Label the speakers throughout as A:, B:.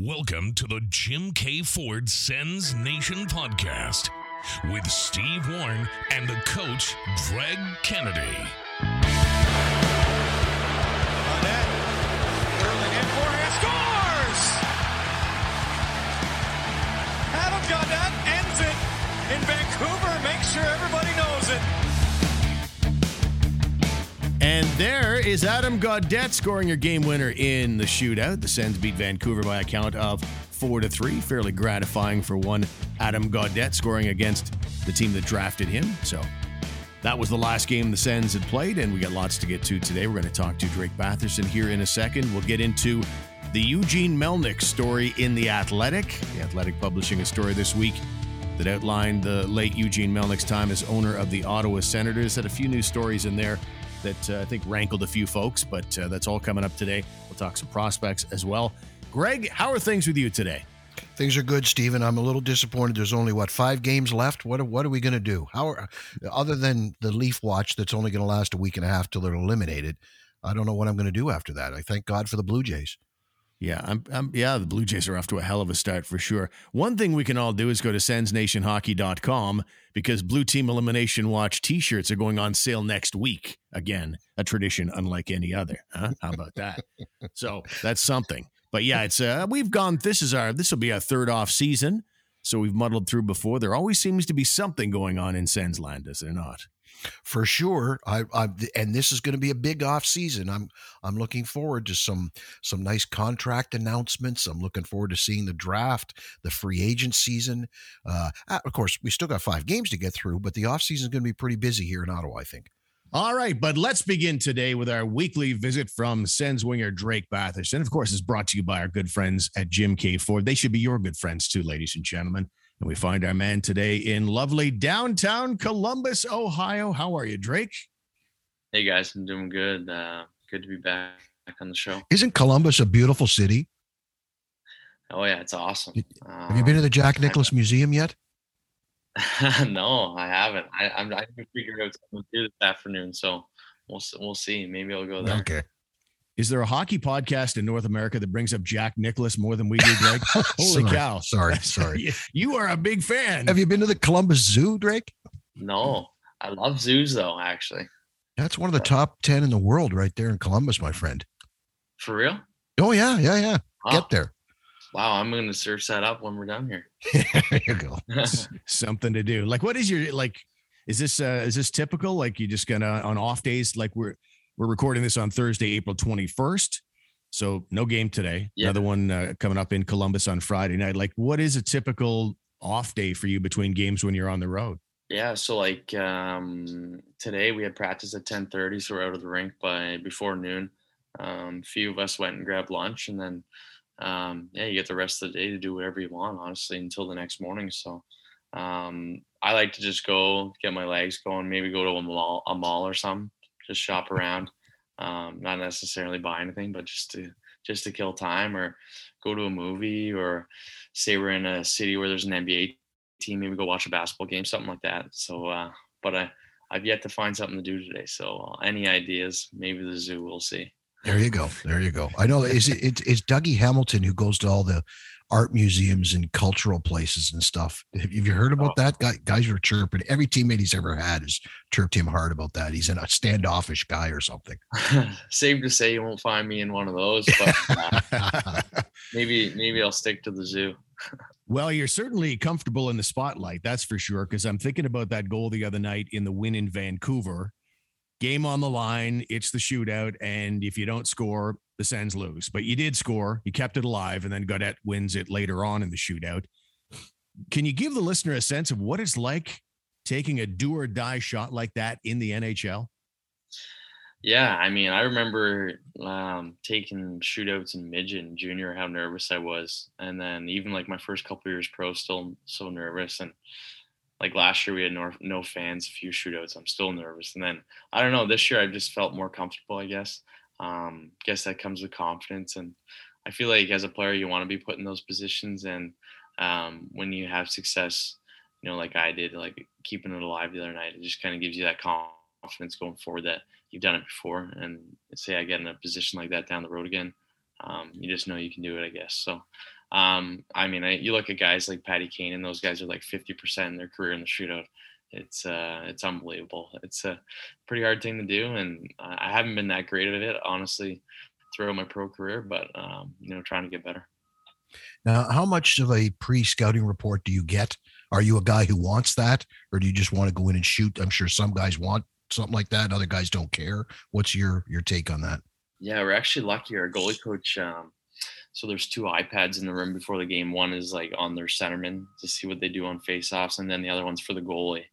A: Welcome to the Jim K. Ford Sens Nation podcast with Steve Warren and the coach, Greg Kennedy.
B: There is Adam Gaudette scoring your game winner in the shootout. The Sens beat Vancouver by a count of four to three. Fairly gratifying for one Adam Gaudette scoring against the team that drafted him. So that was the last game the Sens had played, and we got lots to get to today. We're going to talk to Drake Batherson here in a second. We'll get into the Eugene Melnyk story in The Athletic. The Athletic publishing a story this week that outlined the late Eugene Melnyk's time as owner of the Ottawa Senators. Had a few new stories in there that uh, I think rankled a few folks, but uh, that's all coming up today. We'll talk some prospects as well. Greg, how are things with you today?
C: Things are good, Stephen. I'm a little disappointed. There's only what five games left. What are, what are we going to do? How are, other than the Leaf watch that's only going to last a week and a half till they're eliminated? I don't know what I'm going to do after that. I thank God for the Blue Jays.
B: Yeah, I'm, I'm, yeah, the Blue Jays are off to a hell of a start for sure. One thing we can all do is go to sensnationhockey.com because Blue Team Elimination Watch t-shirts are going on sale next week. Again, a tradition unlike any other. Huh? How about that? so that's something. But yeah, it's uh we've gone this is our this will be our third off season. So we've muddled through before. There always seems to be something going on in Sensland, is there not?
C: For sure. I, I and this is going to be a big off season. I'm I'm looking forward to some some nice contract announcements. I'm looking forward to seeing the draft, the free agent season. Uh, of course, we still got five games to get through, but the off season is going to be pretty busy here in Ottawa. I think.
B: All right, but let's begin today with our weekly visit from Sens winger Drake Batherson. Of course, is brought to you by our good friends at Jim K. Ford. They should be your good friends too, ladies and gentlemen. And we find our man today in lovely downtown Columbus, Ohio. How are you, Drake?
D: Hey guys, I'm doing good. Uh, good to be back on the show.
C: Isn't Columbus a beautiful city?
D: Oh yeah, it's awesome.
C: Have you been to the Jack Nicklaus Museum yet?
D: no, I haven't. I, I'm I haven't figured out something to do this afternoon, so we'll we'll see. Maybe I'll go there.
C: Okay.
B: Is there a hockey podcast in North America that brings up Jack Nicklaus more than we do, Drake? Holy
C: Sorry,
B: cow!
C: Sorry, sorry.
B: you are a big fan.
C: Have you been to the Columbus Zoo, Drake?
D: No, I love zoos though. Actually,
C: That's one of the top 10 in the world right there in Columbus, my friend.
D: for real.
C: Oh, yeah, yeah, yeah.
D: Wow.
C: Get there.
D: Wow, I'm gonna search that up when we're done here.
C: there you go.
B: something to do. Like, what is your like? Is this uh is this typical? Like, you're just gonna on off days? Like, we're we're recording this on Thursday, April twenty first. So no game today.
D: Yeah.
B: Another one uh, coming up in Columbus on Friday night. Like, what is a typical off day for you between games when you're on the road?
D: Yeah, so like um, today we had practice at 10:30, so we're out of the rink by before noon. Um, a few of us went and grabbed lunch, and then um, yeah, you get the rest of the day to do whatever you want, honestly, until the next morning. So um, I like to just go get my legs going, maybe go to a mall, a mall or something, just shop around. Um, not necessarily buy anything, but just to just to kill time, or go to a movie, or say we're in a city where there's an NBA team, maybe go watch a basketball game, something like that. So, uh, but I, I've yet to find something to do today. So, uh, any ideas? Maybe the zoo. We'll see.
C: There you go. There you go. I know. Is it, it's it's Dougie Hamilton who goes to all the art museums and cultural places and stuff. Have you heard about that? Guy, guys are chirping. Every teammate he's ever had has chirped him hard about that. He's in a standoffish guy or something.
D: Safe to say you won't find me in one of those, but uh, maybe maybe I'll stick to the zoo.
B: Well, you're certainly comfortable in the spotlight, that's for sure. Because I'm thinking about that goal the other night in the win in Vancouver. Game on the line, it's the shootout, and if you don't score, the Sens lose. But you did score, you kept it alive, and then Gaudette wins it later on in the shootout. Can you give the listener a sense of what it's like taking a do or die shot like that in the NHL?
D: Yeah, I mean, I remember um, taking shootouts in midget and junior, how nervous I was, and then even like my first couple years pro, still so nervous. And like last year, we had no, no fans, a few shootouts. I'm still nervous, and then I don't know. This year, I've just felt more comfortable. I guess. Um, guess that comes with confidence, and I feel like as a player, you want to be put in those positions, and um, when you have success, you know, like I did, like keeping it alive the other night, it just kind of gives you that confidence going forward that you've done it before. And say I get in a position like that down the road again, um, you just know you can do it, I guess. So Um, I mean, I, you look at guys like Patty Kane, and those guys are like 50% in their career in the shootout. It's uh, it's unbelievable. It's a pretty hard thing to do, and I haven't been that great at it, honestly, throughout my pro career. But um, you know, trying to get better.
C: Now, how much of a pre-scouting report do you get? Are you a guy who wants that, or do you just want to go in and shoot? I'm sure some guys want something like that. Other guys don't care. What's your your take on that?
D: Yeah, we're actually lucky. Our goalie coach. Um, so there's two iPads in the room before the game. One is like on their centerman to see what they do on faceoffs, and then the other one's for the goalie. It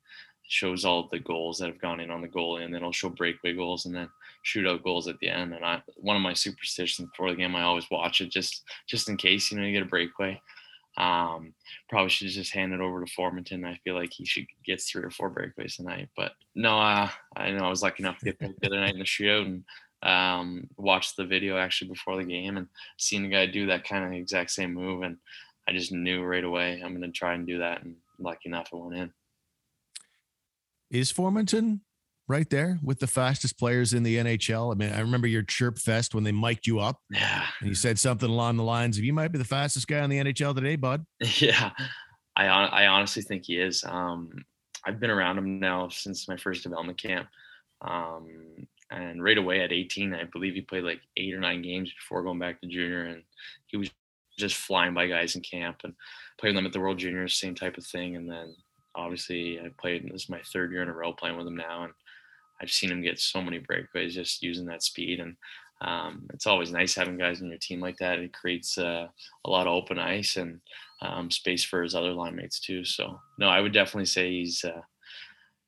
D: shows all the goals that have gone in on the goalie, and then it'll show breakaway goals and then shootout goals at the end. And I, one of my superstitions before the game, I always watch it just just in case you know you get a breakaway. Um, probably should just hand it over to Formenton. I feel like he should get three or four breakaways tonight. But no, uh, I know I was lucky enough to get the other night in the shootout and um, watched the video actually before the game and seen the guy do that kind of exact same move. And I just knew right away I'm going to try and do that. And lucky enough, it went in.
B: Is Formenton right there with the fastest players in the NHL. I mean, I remember your chirp fest when they mic'd you up.
D: Yeah.
B: And you said something along the lines of, you might be the fastest guy on the NHL today, bud.
D: Yeah. I, I honestly think he is. Um, I've been around him now since my first development camp. Um, and right away at 18, I believe he played like eight or nine games before going back to junior. And he was just flying by guys in camp and playing them at the World Juniors, same type of thing. And then obviously I played, this is my third year in a row playing with him now. And I've seen him get so many breakaways just using that speed. And um, it's always nice having guys in your team like that. It creates uh, a lot of open ice and um, space for his other line mates too. So no, I would definitely say he's uh,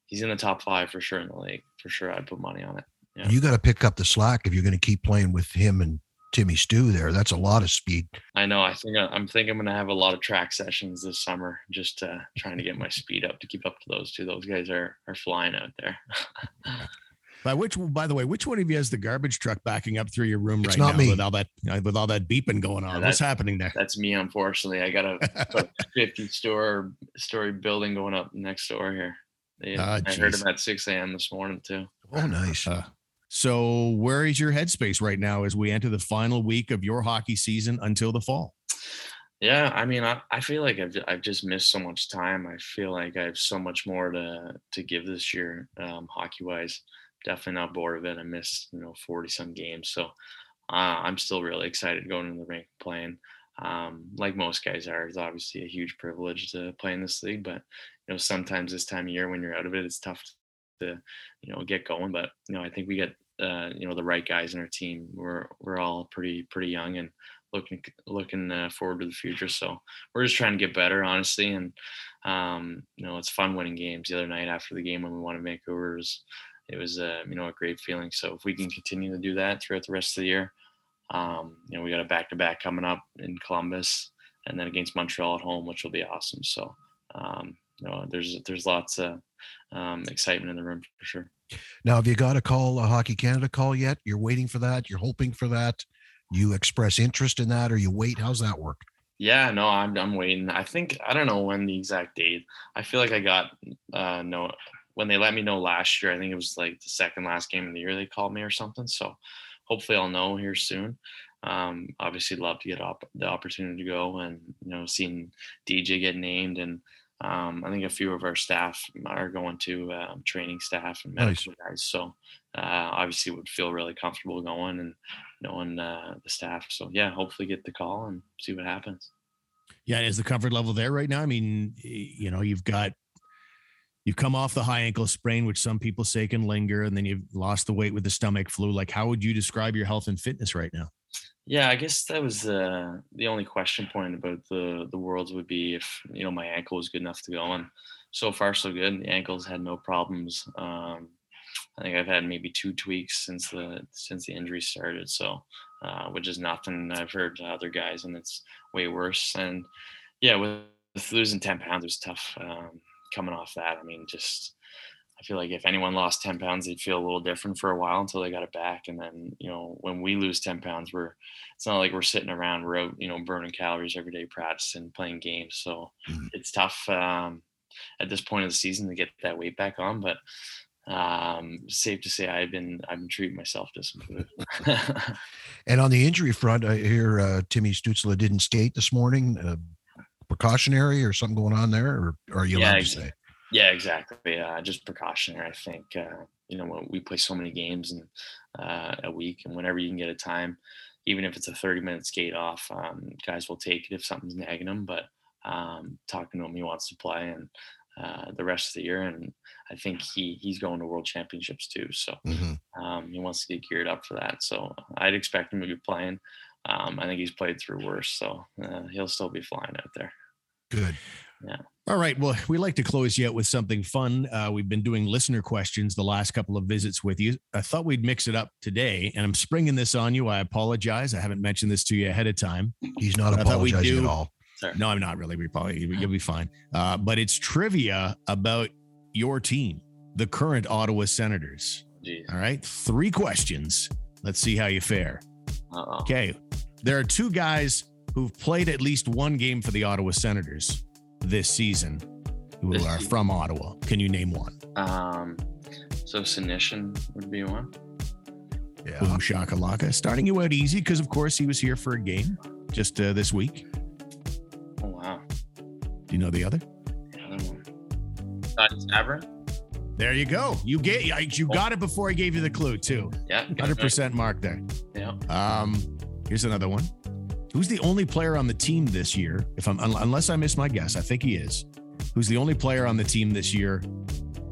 D: he's in the top five for sure in the league. For sure, I'd put money on it.
C: Yeah. You got to pick up the slack if you're going to keep playing with him and Timmy Stew there. That's a lot of speed.
D: I know. I think I'm thinking I'm going to have a lot of track sessions this summer, just uh, trying to get my speed up to keep up to those two. Those guys are are flying out there.
B: By which, by the way, which one of you has the garbage truck backing up through your room
C: it's
B: right
C: not
B: now
C: me.
B: with all that with all that beeping going on?
D: Yeah,
B: What's happening there?
D: That's me, unfortunately. I got a 50 store story building going up next door here. They,
B: Ah,
D: I heard
B: jeez.
D: him at 6 a.m. this morning too.
C: Oh, nice.
B: Uh, so, where is your headspace right now as we enter the final week of your hockey season until the fall?
D: Yeah, I mean, I, I feel like I've I've just missed so much time. I feel like I have so much more to to give this year, um, hockey wise. Definitely not bored of it. I missed you know forty some games, so uh, I'm still really excited going to the rink playing. Um, like most guys are, it's obviously a huge privilege to play in this league, but you know sometimes this time of year when you're out of it, it's tough to you know get going. But you know I think we get uh, you know the right guys in our team. We're we're all pretty pretty young and looking looking uh, forward to the future. So we're just trying to get better, honestly. And um, you know, it's fun winning games. The other night after the game when we won in Vancouver, it was, it was uh, you know a great feeling. So if we can continue to do that throughout the rest of the year, um, you know, we got a back to back coming up in Columbus, and then against Montreal at home, which will be awesome. So um, you know, there's there's lots of um, excitement in the room for sure.
C: Now, have you got a call, a Hockey Canada call yet? You're waiting for that. You're hoping for that. You express interest in that, or you wait. How's that work?
D: Yeah, no, I'm I'm waiting. I think I don't know when the exact date. I feel like I got uh no when they let me know last year. I think it was like the second last game of the year they called me or something. So hopefully I'll know here soon. Um, obviously love to get op- the opportunity to go and you know seeing DJ get named and um, I think a few of our staff are going to um, training staff and medical guys. So uh, obviously would feel really comfortable going and knowing uh, the staff. So yeah, hopefully get the call and see what happens.
B: Yeah, is the comfort level there right now? I mean, you know, you've got you've come off the high ankle sprain, which some people say can linger, and then you've lost the weight with the stomach flu. Like, how would you describe your health and fitness right now?
D: Yeah, I guess that was uh, the only question point about the the worlds would be if you know my ankle was good enough to go. on. so far, so good. The ankle's had no problems. Um, I think I've had maybe two tweaks since the since the injury started. So, uh, which is nothing I've heard other guys, and it's way worse. And yeah, with, with losing ten pounds, it was tough um, coming off that. I mean, just I feel like if anyone lost 10 pounds, they'd feel a little different for a while until they got it back. And then, you know, when we lose 10 pounds, we're, it's not like we're sitting around, we're out, you know, burning calories every day, practicing, playing games. So
C: Mhm.
D: it's tough um, at this point of the season to get that weight back on. But um, safe to say I've been I've been treating myself to some food.
C: and on the injury front, I hear uh, Timmy Stützle didn't skate this morning. Uh, precautionary or something going on there, or, or are you
D: yeah,
C: allowed to say?
D: Yeah, exactly. Uh, just precautionary. I think uh, you know we play so many games in uh, a week, and whenever you can get a time, even if it's a 30 minute skate off, um, guys will take it if something's nagging them. But um, talking to him, he wants to play, and uh, the rest of the year. And I think he he's going to World Championships too. So mm-hmm. um, he wants to get geared up for that. So I'd expect him to be playing. Um, I think he's played through worse, so uh, he'll still be flying out there.
C: Good.
D: Yeah.
B: All right. Well, we like to close you out with something fun. Uh, we've been doing listener questions the last couple of visits with you. I thought we'd mix it up today, and I'm springing this on you. I apologize. I haven't mentioned this to you ahead of time.
C: He's not apologizing at all.
B: Sorry. No, I'm not really. We probably you'll be fine. Uh, but it's trivia about your team, the current Ottawa Senators.
D: Jeez.
B: All right, three questions. Let's see how you fare.
D: Uh-oh.
B: Okay, there are two guys who've played at least one game for the Ottawa Senators this season, who this are season. from Ottawa. Can you name one?
D: Um, so Senyshyn would be one.
B: Yeah. Boom shakalaka. Starting you out easy because, of course, he was here for a game just uh, this week. Oh, wow. Do you know the other?
D: Uh, Sabourin.
B: There you go. You get you got it before I gave you the clue too.
D: Yeah,
B: hundred percent mark there.
D: Yeah.
B: Um, here's another one. Who's the only player on the team this year? If I'm unless I miss my guess, I think he is. Who's the only player on the team this year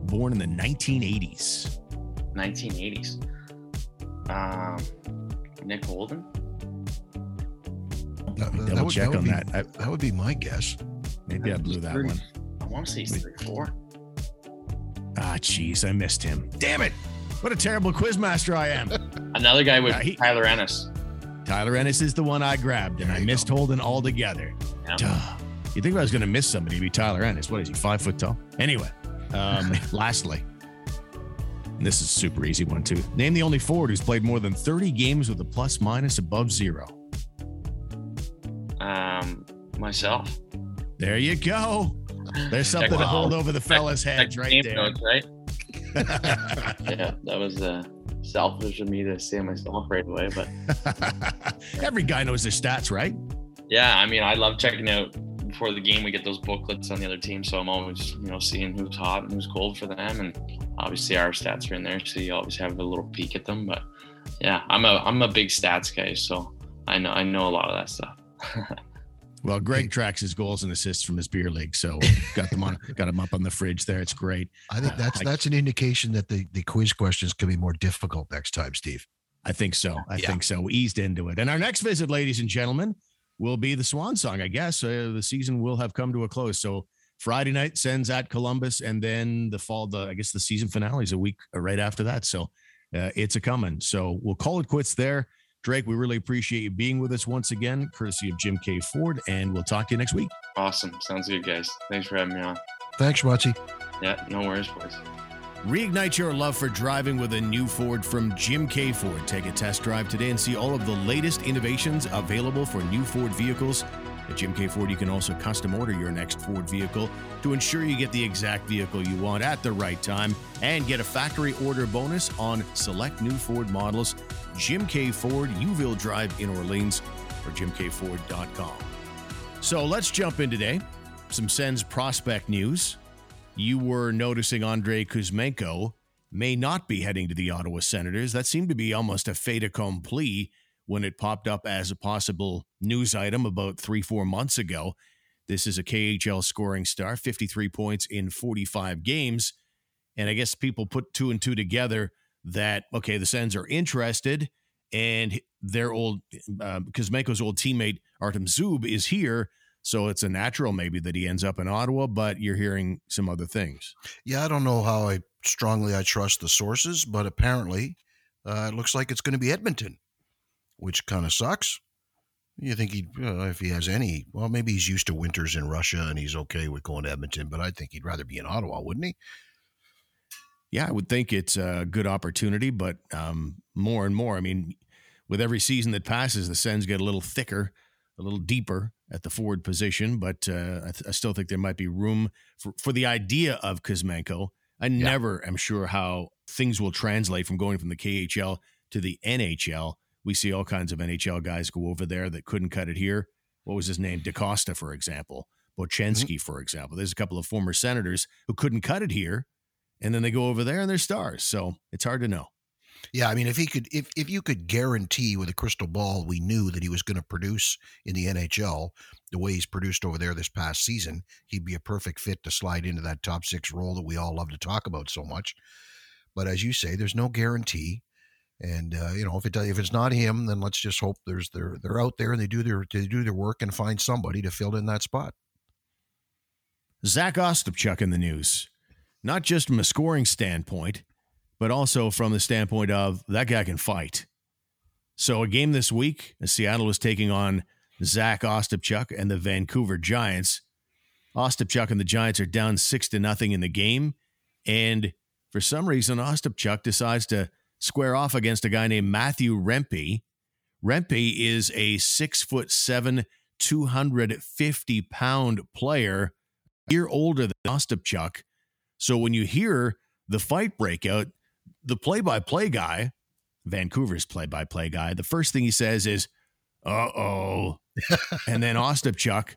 B: born in the 1980s?
D: 1980s. Um, Nick Holden.
B: That, double would, check that on
C: be,
B: that.
C: I, that would be my guess.
B: Maybe I blew that one.
D: I want to say he's three four.
B: Ah, jeez, I missed him. Damn it! What a terrible quizmaster I am.
D: Another guy with uh, he, Tyler Ennis.
B: Tyler Ennis is the one I grabbed, and I missed go. Holden altogether. Yeah. Duh. You think I was going to miss somebody? Be Tyler Ennis. What is he? Five foot tall. Anyway, um, lastly, this is super easy one too. Name the only forward who's played more than 30 games with a plus minus above zero.
D: Um, myself.
B: There you go. There's something wow. to hold over the fellas' heads right there. Notes,
D: right? yeah, that was uh, selfish of me to say myself right away, but
B: every guy knows their stats, right?
D: Yeah, I mean, I love checking out before the game. We get those booklets on the other team, so I'm always, you know, seeing who's hot and who's cold for them, and obviously our stats are in there, so you always have a little peek at them. But yeah, I'm a I'm a big stats guy, so I know I know a lot of that stuff.
B: Well, Greg tracks his goals and assists from his beer league, so got them on, got them up on the fridge there. It's great.
C: I think that's that's an indication that the the quiz questions could be more difficult next time, Steve.
B: I think so. I yeah. think so. We eased into it. And our next visit, ladies and gentlemen, will be the Swan Song. I guess uh, the season will have come to a close. So Friday night Sens at Columbus, and then the fall. The I guess the season finale is a week right after that. So uh, it's a coming. So we'll call it quits there. Drake, we really appreciate you being with us once again, courtesy of Jim K. Ford, and we'll talk to you next week.
D: Awesome. Sounds good, guys. Thanks for having me on.
C: Thanks, Schmutzy.
D: Yeah, no worries, boys.
B: Reignite your love for driving with a new Ford from Jim K. Ford. Take a test drive today and see all of the latest innovations available for new Ford vehicles. At Jim K. Ford, you can also custom order your next Ford vehicle to ensure you get the exact vehicle you want at the right time and get a factory order bonus on select new Ford models Jim K. Ford, Youville Drive in Orleans, or jimkford.com. So let's jump in today. Some Sens prospect news. You were noticing Andrei Kuzmenko may not be heading to the Ottawa Senators. That seemed to be almost a fait accompli when it popped up as a possible news item about three, four months ago. This is a KHL scoring star, 53 points in 45 games. And I guess people put two and two together that okay, the Sens are interested, and their old uh, Kuzmenko's old teammate Artem Zub is here. So it's a natural maybe that he ends up in Ottawa, but you're hearing some other things.
C: Yeah, I don't know how I strongly I trust the sources, but apparently uh, it looks like it's going to be Edmonton, which kind of sucks. You think he, uh, if he has any, well, maybe he's used to winters in Russia and he's okay with going to Edmonton, but I think he'd rather be in Ottawa, wouldn't he?
B: yeah, I would think it's a good opportunity, but um, more and more, I mean, with every season that passes, the Sens get a little thicker, a little deeper at the forward position. But uh, I, th- I, still think there might be room for, for the idea of Kuzmenko I yeah. never am sure how things will translate from going from the KHL to the NHL. We see all kinds of NHL guys go over there that couldn't cut it here. What was his name? DaCosta, for example. Bochenski, mm-hmm. for example. There's a couple of former senators who couldn't cut it here, and then they go over there and they're stars. So it's hard to know.
C: Yeah, I mean, if he could, if if you could guarantee with a crystal ball, we knew that he was going to produce in the NHL the way he's produced over there this past season, he'd be a perfect fit to slide into that top six role that we all love to talk about so much. But as you say, there's no guarantee. And uh, you know, if it if it's not him, then let's just hope there's they're they're out there and they do their they do their work and find somebody to fill in that spot.
B: Zach Ostapchuk in the news, not just from a scoring standpoint, but also from the standpoint of that guy can fight. So a game this week, Seattle was taking on Zach Ostapchuk and the Vancouver Giants. Ostapchuk and the Giants are down six to nothing in the game, and for some reason, Ostapchuk decides to square off against a guy named Matthew Rempe. Rempe is a six foot seven, 250 pound player, a year older than Ostapchuk. So when you hear the fight breakout, the play by play guy, Vancouver's play by play guy, the first thing he says is, uh oh. and then Ostapchuk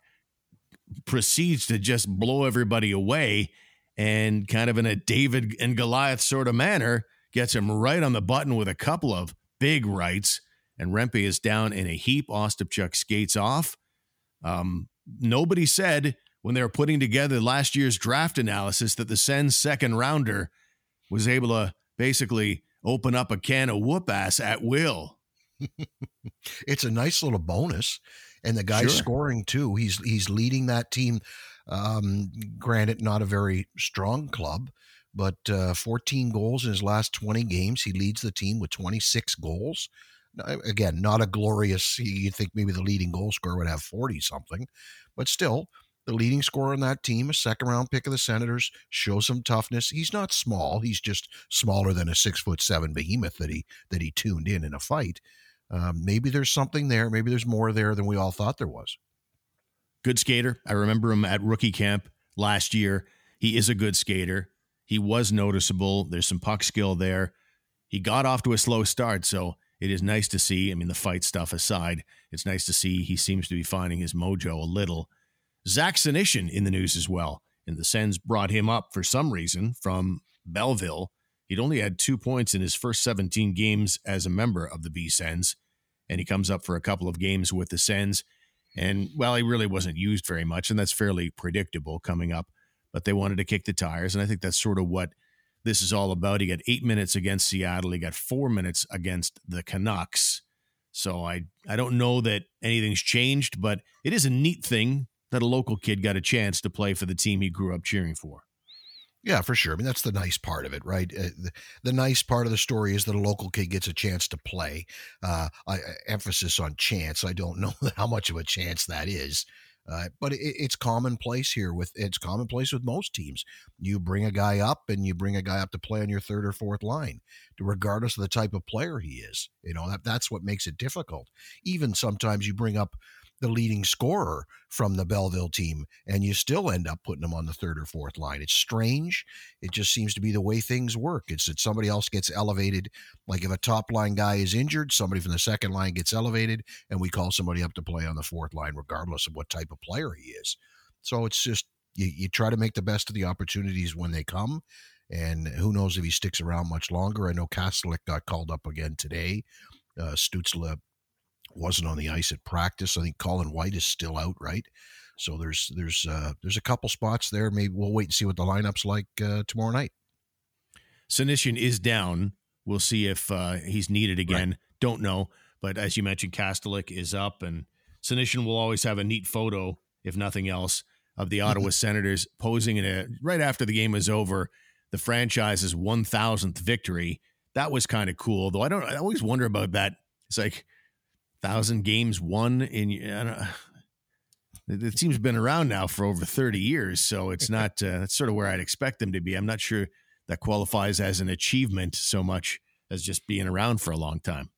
B: proceeds to just blow everybody away and kind of in a David and Goliath sort of manner gets him right on the button with a couple of big rights. And Rempe is down in a heap. Ostapchuk skates off. Um, nobody said when they were putting together last year's draft analysis that the Sens second rounder was able to basically open up a can of whoop ass at will.
C: it's a nice little bonus. And the guy's sure. scoring too. He's he's leading that team. Um, granted, not a very strong club, but uh, 14 goals in his last 20 games. He leads the team with 26 goals. Again, not a glorious. You'd think maybe the leading goal scorer would have 40 something, but still, the leading scorer on that team, a second round pick of the Senators, shows some toughness. He's not small; he's just smaller than a six foot seven behemoth that he that he tuned in in a fight. Um, maybe there's something there. Maybe there's more there than we all thought there was.
B: Good skater. I remember him at rookie camp last year. He is a good skater. He was noticeable. There's some puck skill there. He got off to a slow start, so it is nice to see. I mean, the fight stuff aside, it's nice to see he seems to be finding his mojo a little. Zach Senyshyn in the news as well. And the Sens brought him up for some reason from Belleville. He'd only had two points in his first 17 games as a member of the B Sens, and he comes up for a couple of games with the Sens. And well, he really wasn't used very much, and that's fairly predictable coming up but they wanted to kick the tires. And I think that's sort of what this is all about. He got eight minutes against Seattle, he got four minutes against the Canucks. So I, I don't know that anything's changed, but it is a neat thing that a local kid got a chance to play for the team he grew up cheering for.
C: Yeah, for sure. I mean, that's the nice part of it, right? Uh, the, the, nice part of the story is that a local kid gets a chance to play. Uh, I, emphasis on chance. I don't know how much of a chance that is. Uh, but it, it's commonplace here with it's commonplace with most teams. You bring a guy up and you bring a guy up to play on your third or fourth line, regardless of the type of player he is. You know that that's what makes it difficult. Even sometimes you bring up the leading scorer from the Belleville team, and you still end up putting him on the third or fourth line. It's strange. It just seems to be the way things work. It's that somebody else gets elevated. Like if a top line guy is injured, somebody from the second line gets elevated, and we call somebody up to play on the fourth line, regardless of what type of player he is. So it's just you, you try to make the best of the opportunities when they come. And who knows if he sticks around much longer. I know Kastelic got called up again today. Uh, Stützle wasn't on the ice at practice. I think Colin White is still out, right? So there's there's uh, there's a couple spots there. Maybe we'll wait and see what the lineup's like uh, tomorrow night.
B: Senyshyn is down. We'll see if uh, he's needed again. Right. Don't know, but as you mentioned, Kastelic is up, and Senyshyn will always have a neat photo, if nothing else, of the Ottawa Senators posing in a right after the game was over. The franchise's one thousandth victory. That was kind of cool, though. I don't. I always wonder about that. It's like thousand games won in. the team's been around now for over 30 years, so it's not. Uh, that's sort of where I'd expect them to be. I'm not sure that qualifies as an achievement so much as just being around for a long time.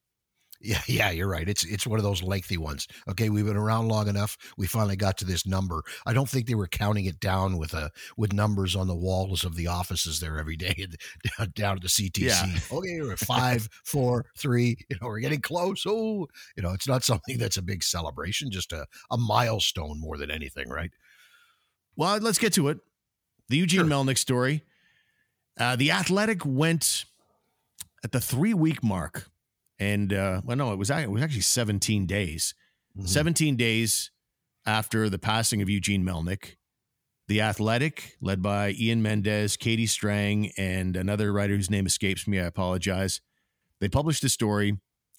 C: Yeah, yeah, you're right. It's it's one of those lengthy ones. Okay, we've been around long enough. We finally got to this number. I don't think they were counting it down with a with numbers on the walls of the offices there every day down, down at the CTC. Yeah. Okay, we're five, four, three. You know, we're getting close. Oh, you know, it's not something that's a big celebration, just a, a milestone more than anything, right?
B: Well, let's get to it. The Eugene sure. Melnyk story. Uh, the Athletic went at the three week mark and uh, well, no, it was it was actually 17 days. Mm-hmm. 17 days after the passing of Eugene Melnyk, the Athletic, led by Ian Mendes, Katie Strang, and another writer whose name escapes me, I apologize. They published a story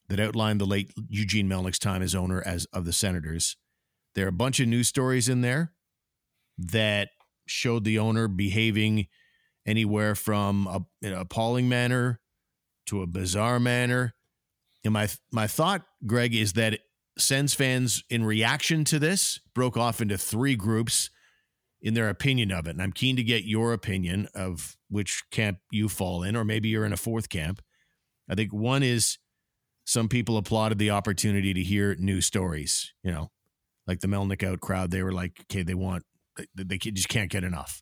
B: that outlined the late Eugene Melnyk's time as owner as of the Senators. There are a bunch of news stories in there that showed the owner behaving anywhere from a, in an appalling manner to a bizarre manner and my my thought, Greg, is that Sens fans, in reaction to this, broke off into three groups in their opinion of it. And I'm keen to get your opinion of which camp you fall in, or maybe you're in a fourth camp. I think one is some people applauded the opportunity to hear new stories, you know, like the Melnyk out crowd. They were like, okay, they want, they just can't get enough.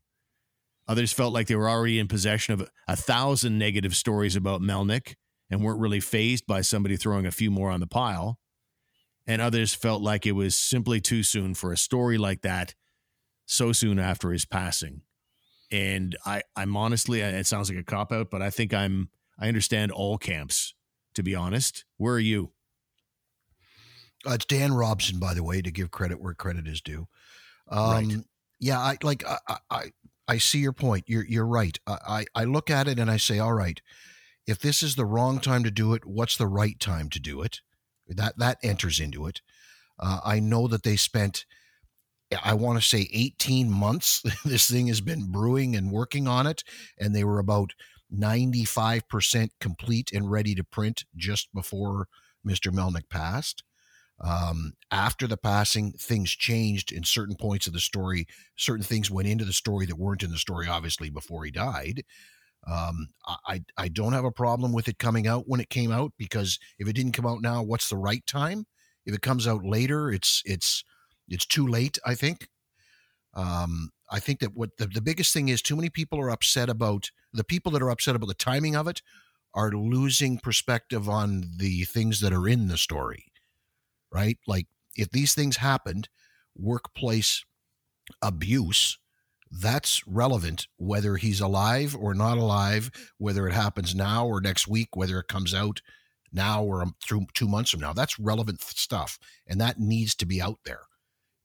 B: Others felt like they were already in possession of a thousand negative stories about Melnyk and weren't really phased by somebody throwing a few more on the pile. And others felt like it was simply too soon for a story like that so soon after his passing. And I, I'm honestly, it sounds like a cop out, but I think I'm, I understand all camps, to be honest. Where are you?
C: Uh, it's Dan Robson, by the way, to give credit where credit is due. Um, right. Yeah, I like I, I I see your point. You're you're right. I I look at it and I say, all right, if this is the wrong time to do it, what's the right time to do it? That that enters into it. Uh, I know that they spent, I want to say, 18 months. this thing has been brewing and working on it, and they were about 95% complete and ready to print just before Mr. Melnyk passed. Um, after the passing, things changed in certain points of the story. Certain things went into the story that weren't in the story, obviously, before he died. Um, I I don't have a problem with it coming out when it came out because if it didn't come out now, what's the right time? If it comes out later, it's it's it's too late. I think. Um, I think that what the, the biggest thing is, too many people are upset about the people that are upset about the timing of it are losing perspective on the things that are in the story, right? Like if these things happened, workplace abuse that's relevant whether he's alive or not alive, whether it happens now or next week, whether it comes out now or through two months from now. That's relevant stuff, and that needs to be out there.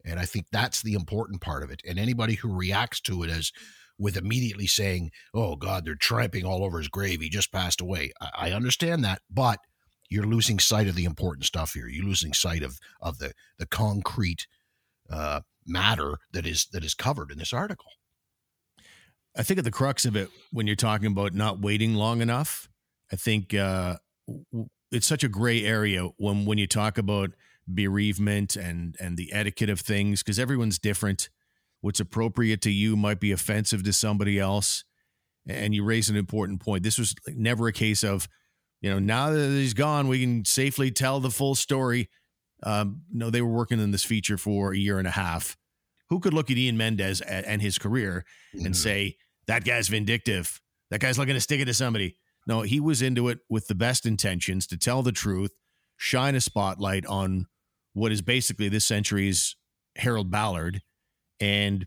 C: And I think that's the important part of it. And anybody who reacts to it as with immediately saying, "Oh God, they're tramping all over his grave. He just passed away." I, I understand that, but you're losing sight of the important stuff here. You're losing sight of of the the concrete uh, matter that is that is covered in this article.
B: I think at the crux of it, when you're talking about not waiting long enough, I think uh, it's such a gray area when when you talk about bereavement and and the etiquette of things because everyone's different. What's appropriate to you might be offensive to somebody else. And you raise an important point. This was never a case of, you know, now that he's gone, we can safely tell the full story. Um, no, they were working on this feature for a year and a half. Who could look at Ian Mendes and his career and mm-hmm. say that guy's vindictive? That guy's looking to stick it to somebody. No, he was into it with the best intentions to tell the truth, shine a spotlight on what is basically this century's Harold Ballard. And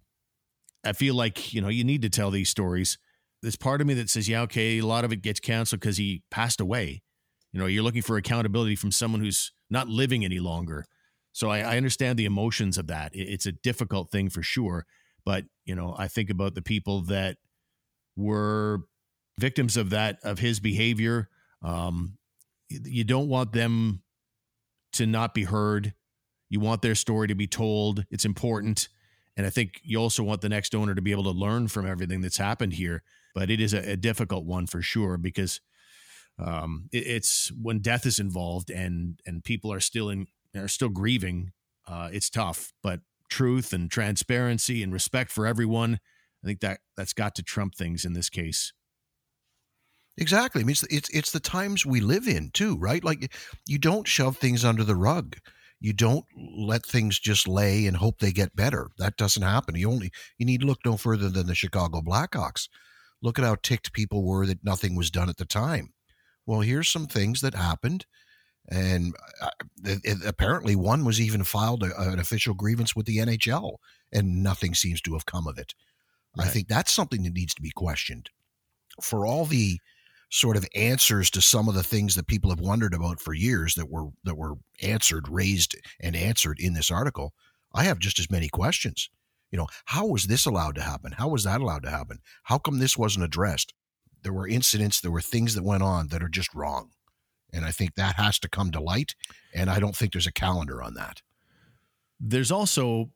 B: I feel like, you know, you need to tell these stories. There's part of me that says, yeah, okay, a lot of it gets canceled because he passed away. You know, you're looking for accountability from someone who's not living any longer. So I, I understand the emotions of that. It, it's a difficult thing for sure. But, you know, I think about the people that were victims of that, of his behavior. Um, you don't want them to not be heard. You want their story to be told. It's important. And I think you also want the next owner to be able to learn from everything that's happened here. But it is a, a difficult one for sure because um, it, it's when death is involved and and people are still in are still grieving. Uh, it's tough, but truth and transparency and respect for everyone, I think that that's got to trump things in this case.
C: Exactly. I mean, it's, it's it's the times we live in too, right? Like you don't shove things under the rug. You don't let things just lay and hope they get better. That doesn't happen. You only you need to look no further than the Chicago Blackhawks. Look at how ticked people were that nothing was done at the time. Well, here's some things that happened, and uh, it, it, apparently one was even filed a, an official grievance with the NHL, and nothing seems to have come of it. Right. I think that's something that needs to be questioned. For all the sort of answers to some of the things that people have wondered about for years that were that were answered, raised and answered in this article, I have just as many questions. You know, how was this allowed to happen? How was that allowed to happen? How come this wasn't addressed? There were incidents, there were things that went on that are just wrong. And I think that has to come to light. And I don't think there's a calendar on that.
B: There's also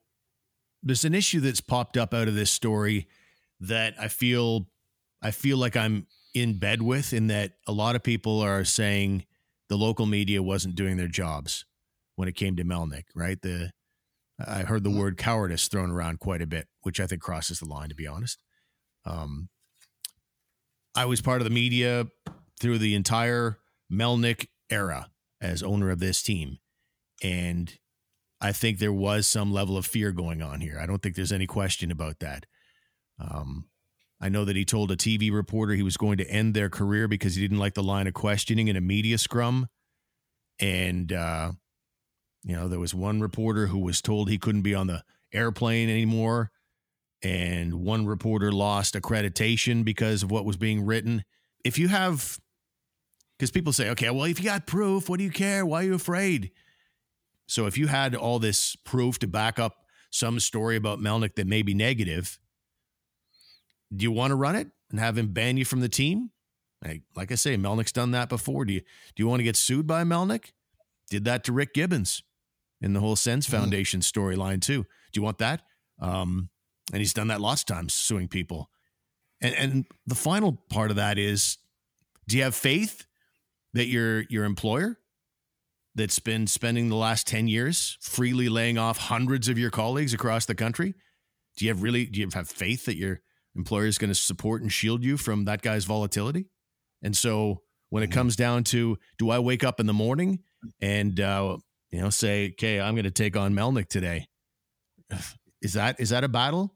B: there's an issue that's popped up out of this story that I feel I feel like I'm in bed with in that a lot of people are saying the local media wasn't doing their jobs when it came to Melnyk, right? The I heard the mm-hmm. word cowardice thrown around quite a bit, which I think crosses the line, to be honest. Um, I was part of the media through the entire Melnyk era as owner of this team. And I think there was some level of fear going on here. I don't think there's any question about that. Um, I know that he told a TV reporter he was going to end their career because he didn't like the line of questioning in a media scrum. And, uh, you know, there was one reporter who was told he couldn't be on the airplane anymore. And one reporter lost accreditation because of what was being written. If you have, because people say, okay, well, if you got proof, what do you care? Why are you afraid? So if you had all this proof to back up some story about Melnyk that may be negative, do you want to run it and have him ban you from the team? Like, like I say, Melnyk's done that before. Do you do you want to get sued by Melnyk? Did that to Rick Gibbons in the whole Sens mm-hmm. Foundation mm. storyline too. Do you want that? Um, and he's done that lots of times, suing people. And and the final part of that is, do you have faith that your your employer that's been spending the last 10 years freely laying off hundreds of your colleagues across the country do you have really do you have faith that your employer is going to support and shield you from that guy's volatility. And so when it mm-hmm. comes down to, do I wake up in the morning and uh, you know say, okay, I'm going to take on Melnyk today? Is that is that a battle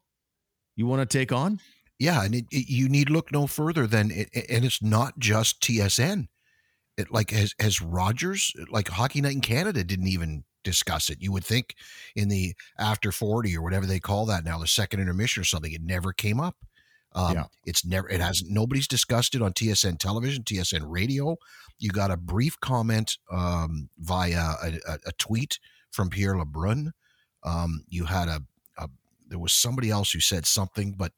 B: you want to take on?
C: Yeah, and it, it, you need look no further than, it, and it's not just TSN. It like as as Rogers, like Hockey Night in Canada didn't even discuss it. You would think in the after 40 or whatever they call that now, the second intermission or something, it never came up. Um, yeah. It's never, it has, nobody's discussed it on TSN television, TSN radio. You got a brief comment um, via a, a, a, tweet from Pierre LeBrun. Um, you had a, a, there was somebody else who said something, but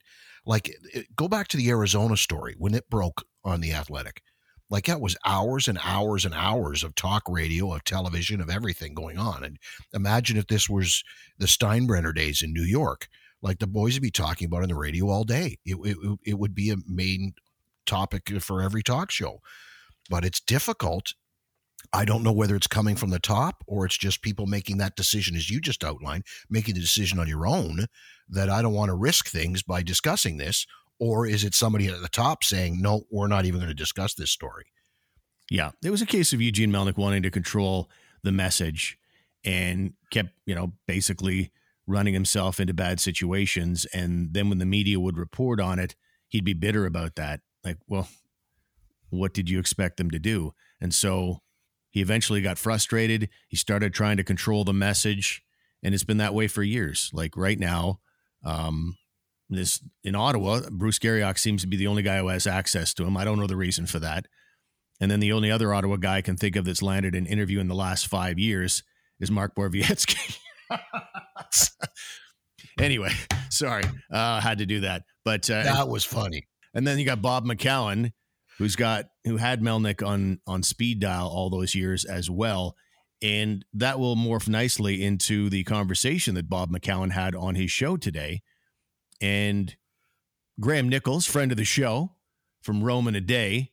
C: like, go back to the Arizona story when it broke on the Athletic. Like that was hours and hours and hours of talk radio, of television, of everything going on. And imagine if this was the Steinbrenner days in New York like the boys would be talking about on the radio all day. It, it, it would be a main topic for every talk show. But it's difficult. I don't know whether it's coming from the top or it's just people making that decision, as you just outlined, making the decision on your own that I don't want to risk things by discussing this. Or is it somebody at the top saying, no, we're not even going to discuss this story?
B: Yeah. It was a case of Eugene Melnyk wanting to control the message and kept, you know, basically running himself into bad situations. And then when the media would report on it, he'd be bitter about that. Like, well, what did you expect them to do? And so he eventually got frustrated. He started trying to control the message. And it's been that way for years. Like right now, um, this in Ottawa, Bruce Garrioch seems to be the only guy who has access to him. I don't know the reason for that. And then the only other Ottawa guy I can think of that's landed an interview in the last five years is Mark Borowiecki. anyway, sorry, uh, had to do that. But
C: uh, that was funny.
B: And then you got Bob McCown, who's got who had Melnyk on on speed dial all those years as well. And that will morph nicely into the conversation that Bob McCown had on his show today. And Graham Nichols, friend of the show from Rome in a Day,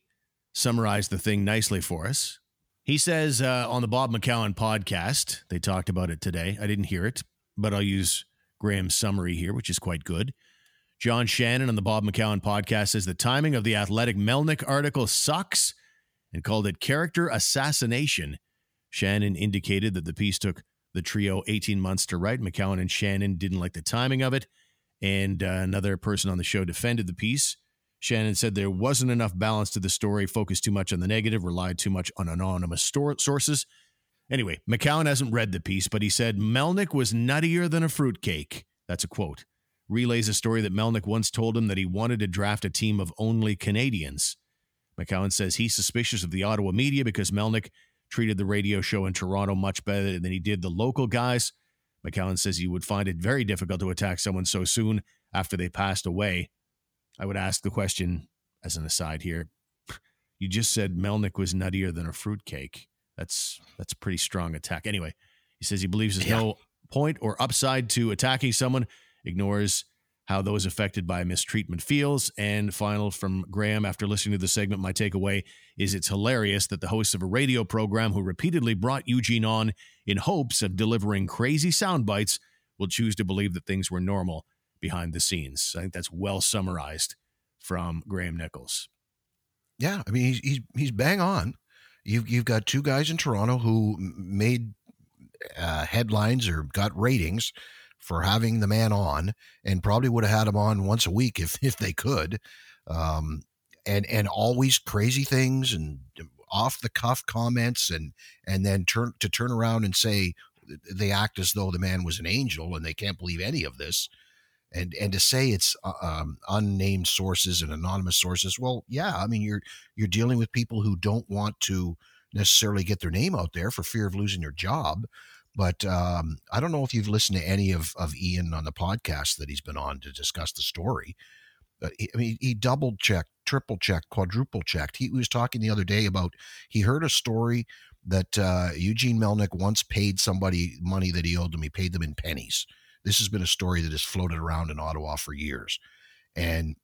B: summarized the thing nicely for us. He says uh, on the Bob McCown podcast, they talked about it today. I didn't hear it, but I'll use Graham's summary here, which is quite good. John Shannon on the Bob McCown podcast says the timing of the Athletic Melnyk article sucks and called it character assassination. Shannon indicated that the piece took the trio 18 months to write. McCown and Shannon didn't like the timing of it. And uh, another person on the show defended the piece. Shannon said there wasn't enough balance to the story, focused too much on the negative, relied too much on anonymous store- sources. Anyway, McCown hasn't read the piece, but he said Melnyk was nuttier than a fruitcake. That's a quote. Relays a story that Melnyk once told him that he wanted to draft a team of only Canadians. McCown says he's suspicious of the Ottawa media because Melnyk treated the radio show in Toronto much better than he did the local guys. McCown says he would find it very difficult to attack someone so soon after they passed away. I would ask the question as an aside here. You just said Melnyk was nuttier than a fruitcake. That's that's a pretty strong attack. Anyway, he says he believes there's yeah. no point or upside to attacking someone, ignores how those affected by mistreatment feels. And final from Graham after listening to the segment, my takeaway is it's hilarious that the host of a radio program who repeatedly brought Eugene on in hopes of delivering crazy sound bites will choose to believe that things were normal behind the scenes. I think that's well summarized from Graham Nichols.
C: Yeah, I mean he's he's, he's bang on. You've you've got two guys in Toronto who made uh, headlines or got ratings for having the man on, and probably would have had him on once a week if if they could. Um, and and always crazy things and off the cuff comments and and then turn to turn around and say they act as though the man was an angel and they can't believe any of this and and to say it's uh, um, unnamed sources and anonymous sources well yeah i mean you're you're dealing with people who don't want to necessarily get their name out there for fear of losing their job but um, i don't know if you've listened to any of, of ian on the podcast that he's been on to discuss the story but he, i mean he double checked triple checked quadruple checked. He was talking the other day about he heard a story that uh, eugene melnyk once paid somebody money that he owed them he paid them in pennies. This has been a story that has floated around in Ottawa for years. And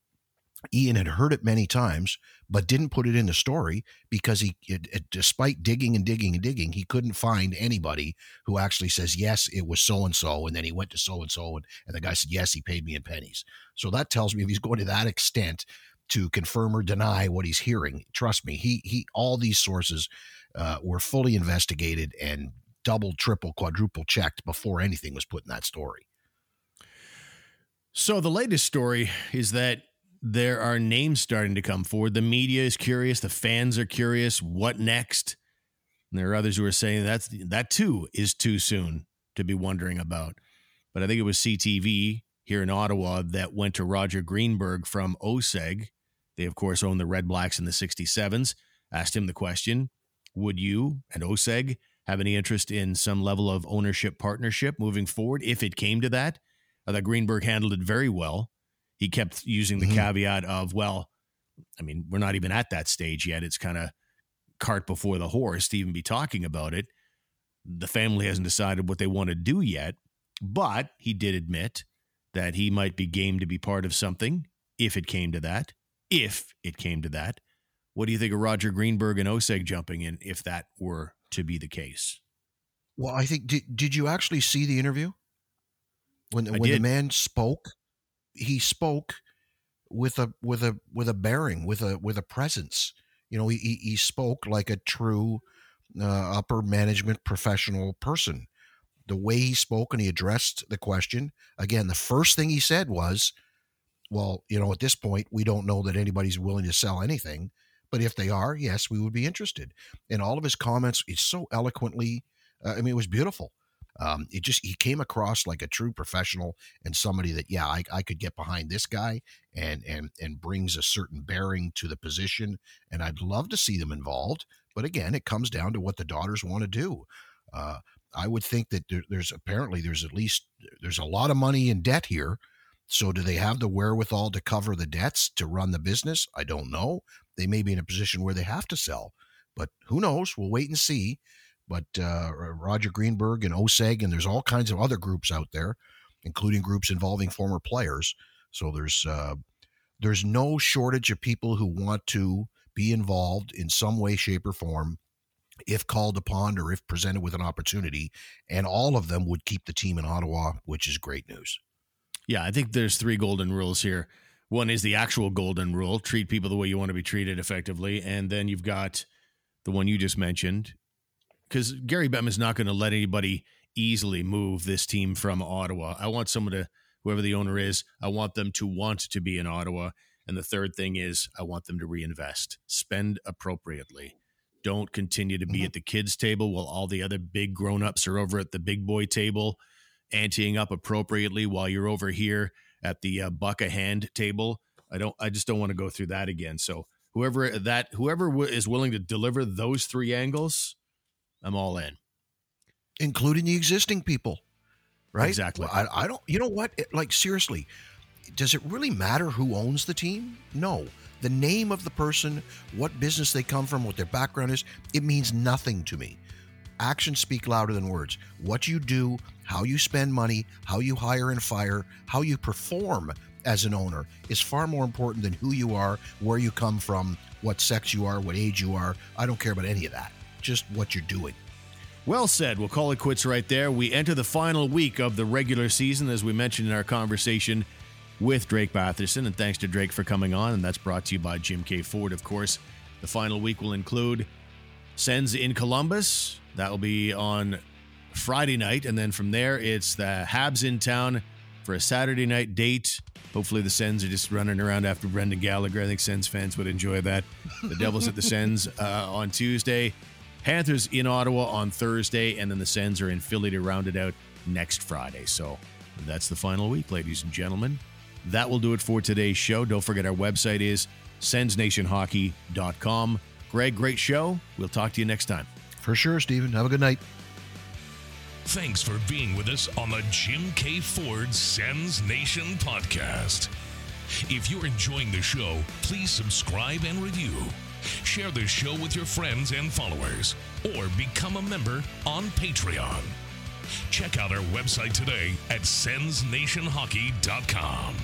C: Ian had heard it many times, but didn't put it in the story because he, it, it, despite digging and digging and digging, he couldn't find anybody who actually says, yes, it was so and so. And then he went to so and so, and the guy said, yes, he paid me in pennies. So that tells me if he's going to that extent to confirm or deny what he's hearing, trust me, he, he, all these sources uh, were fully investigated and double, triple, quadruple checked before anything was put in that story.
B: So the latest story is that there are names starting to come forward. The media is curious, the fans are curious. What next? And there are others who are saying that's that too is too soon to be wondering about. But I think it was CTV here in Ottawa that went to Roger Greenberg from OSEG. They of course own the Red Blacks in the 67s. Asked him the question, would you and OSEG have any interest in some level of ownership partnership moving forward if it came to that? I thought Greenberg handled it very well. He kept using the mm-hmm. caveat of, well, I mean, we're not even at that stage yet. It's kind of cart before the horse to even be talking about it. The family hasn't decided what they want to do yet, but he did admit that he might be game to be part of something if it came to that. If it came to that. What do you think of Roger Greenberg and OSEG jumping in if that were to be the case?
C: Well, I think did, did you actually see the interview? When when did. the man spoke, he spoke with a with a with a bearing, with a with a presence. You know, he he spoke like a true uh, upper management professional person. The way he spoke and he addressed the question again, the first thing he said was, "Well, you know, at this point, we don't know that anybody's willing to sell anything." But if they are, yes, we would be interested. And all of his comments, he's so eloquently, uh, I mean, it was beautiful. Um, it just he came across like a true professional and somebody that yeah I, I could get behind this guy and and and brings a certain bearing to the position and I'd love to see them involved but again it comes down to what the daughters want to do. Uh, I would think that there, there's apparently there's at least there's a lot of money in debt here. So do they have the wherewithal to cover the debts to run the business? I don't know. They may be in a position where they have to sell, but who knows? We'll wait and see. But uh, Roger Greenberg and OSEG, and there's all kinds of other groups out there, including groups involving former players. So there's uh, there's no shortage of people who want to be involved in some way, shape, or form if called upon or if presented with an opportunity. And all of them would keep the team in Ottawa, which is great news.
B: Yeah, I think there's three golden rules here. One is the actual golden rule treat people the way you want to be treated effectively. And then you've got the one you just mentioned, because Gary Bettman is not going to let anybody easily move this team from Ottawa. I want someone to, whoever the owner is, I want them to want to be in Ottawa. And the third thing is, I want them to reinvest, spend appropriately. Don't continue to be mm-hmm. at the kids' table while all the other big grown ups are over at the big boy table, anteing up appropriately while you're over here at the uh, buck a hand table. I don't. I just don't want to go through that again. So whoever that whoever w- is willing to deliver those three angles, I'm all in,
C: including the existing people. Right?
B: Exactly.
C: I, I don't. You know what? It, like seriously, does it really matter who owns the team? No. The name of the person, what business they come from, what their background is, it means nothing to me. Actions speak louder than words. What you do, how you spend money, how you hire and fire, how you perform as an owner is far more important than who you are, where you come from, what sex you are, what age you are. I don't care about any of that. Just what you're doing.
B: Well said. We'll call it quits right there. We enter the final week of the regular season, as we mentioned in our conversation with Drake Batherson. And thanks to Drake for coming on. And that's brought to you by Jim Keay Ford, of course. The final week will include Sens in Columbus. That will be on Friday night. And then from there, it's the Habs in town for a Saturday night date. Hopefully, the Sens are just running around after Brendan Gallagher. I think Sens fans would enjoy that. The Devils at the Sens uh, on Tuesday. Panthers in Ottawa on Thursday. And then the Sens are in Philly to round it out next Friday. So that's the final week, ladies and gentlemen. That will do it for today's show. Don't forget our website is sensnationhockey.com. Greg, great show. We'll talk to you next time.
C: For sure, Stephen. Have a good night.
A: Thanks for being with us on the Jim Keay Ford Sens Nation podcast. If you're enjoying the show, please subscribe and review. Share the show with your friends and followers, or become a member on Patreon. Check out our website today at sensnationhockey.com.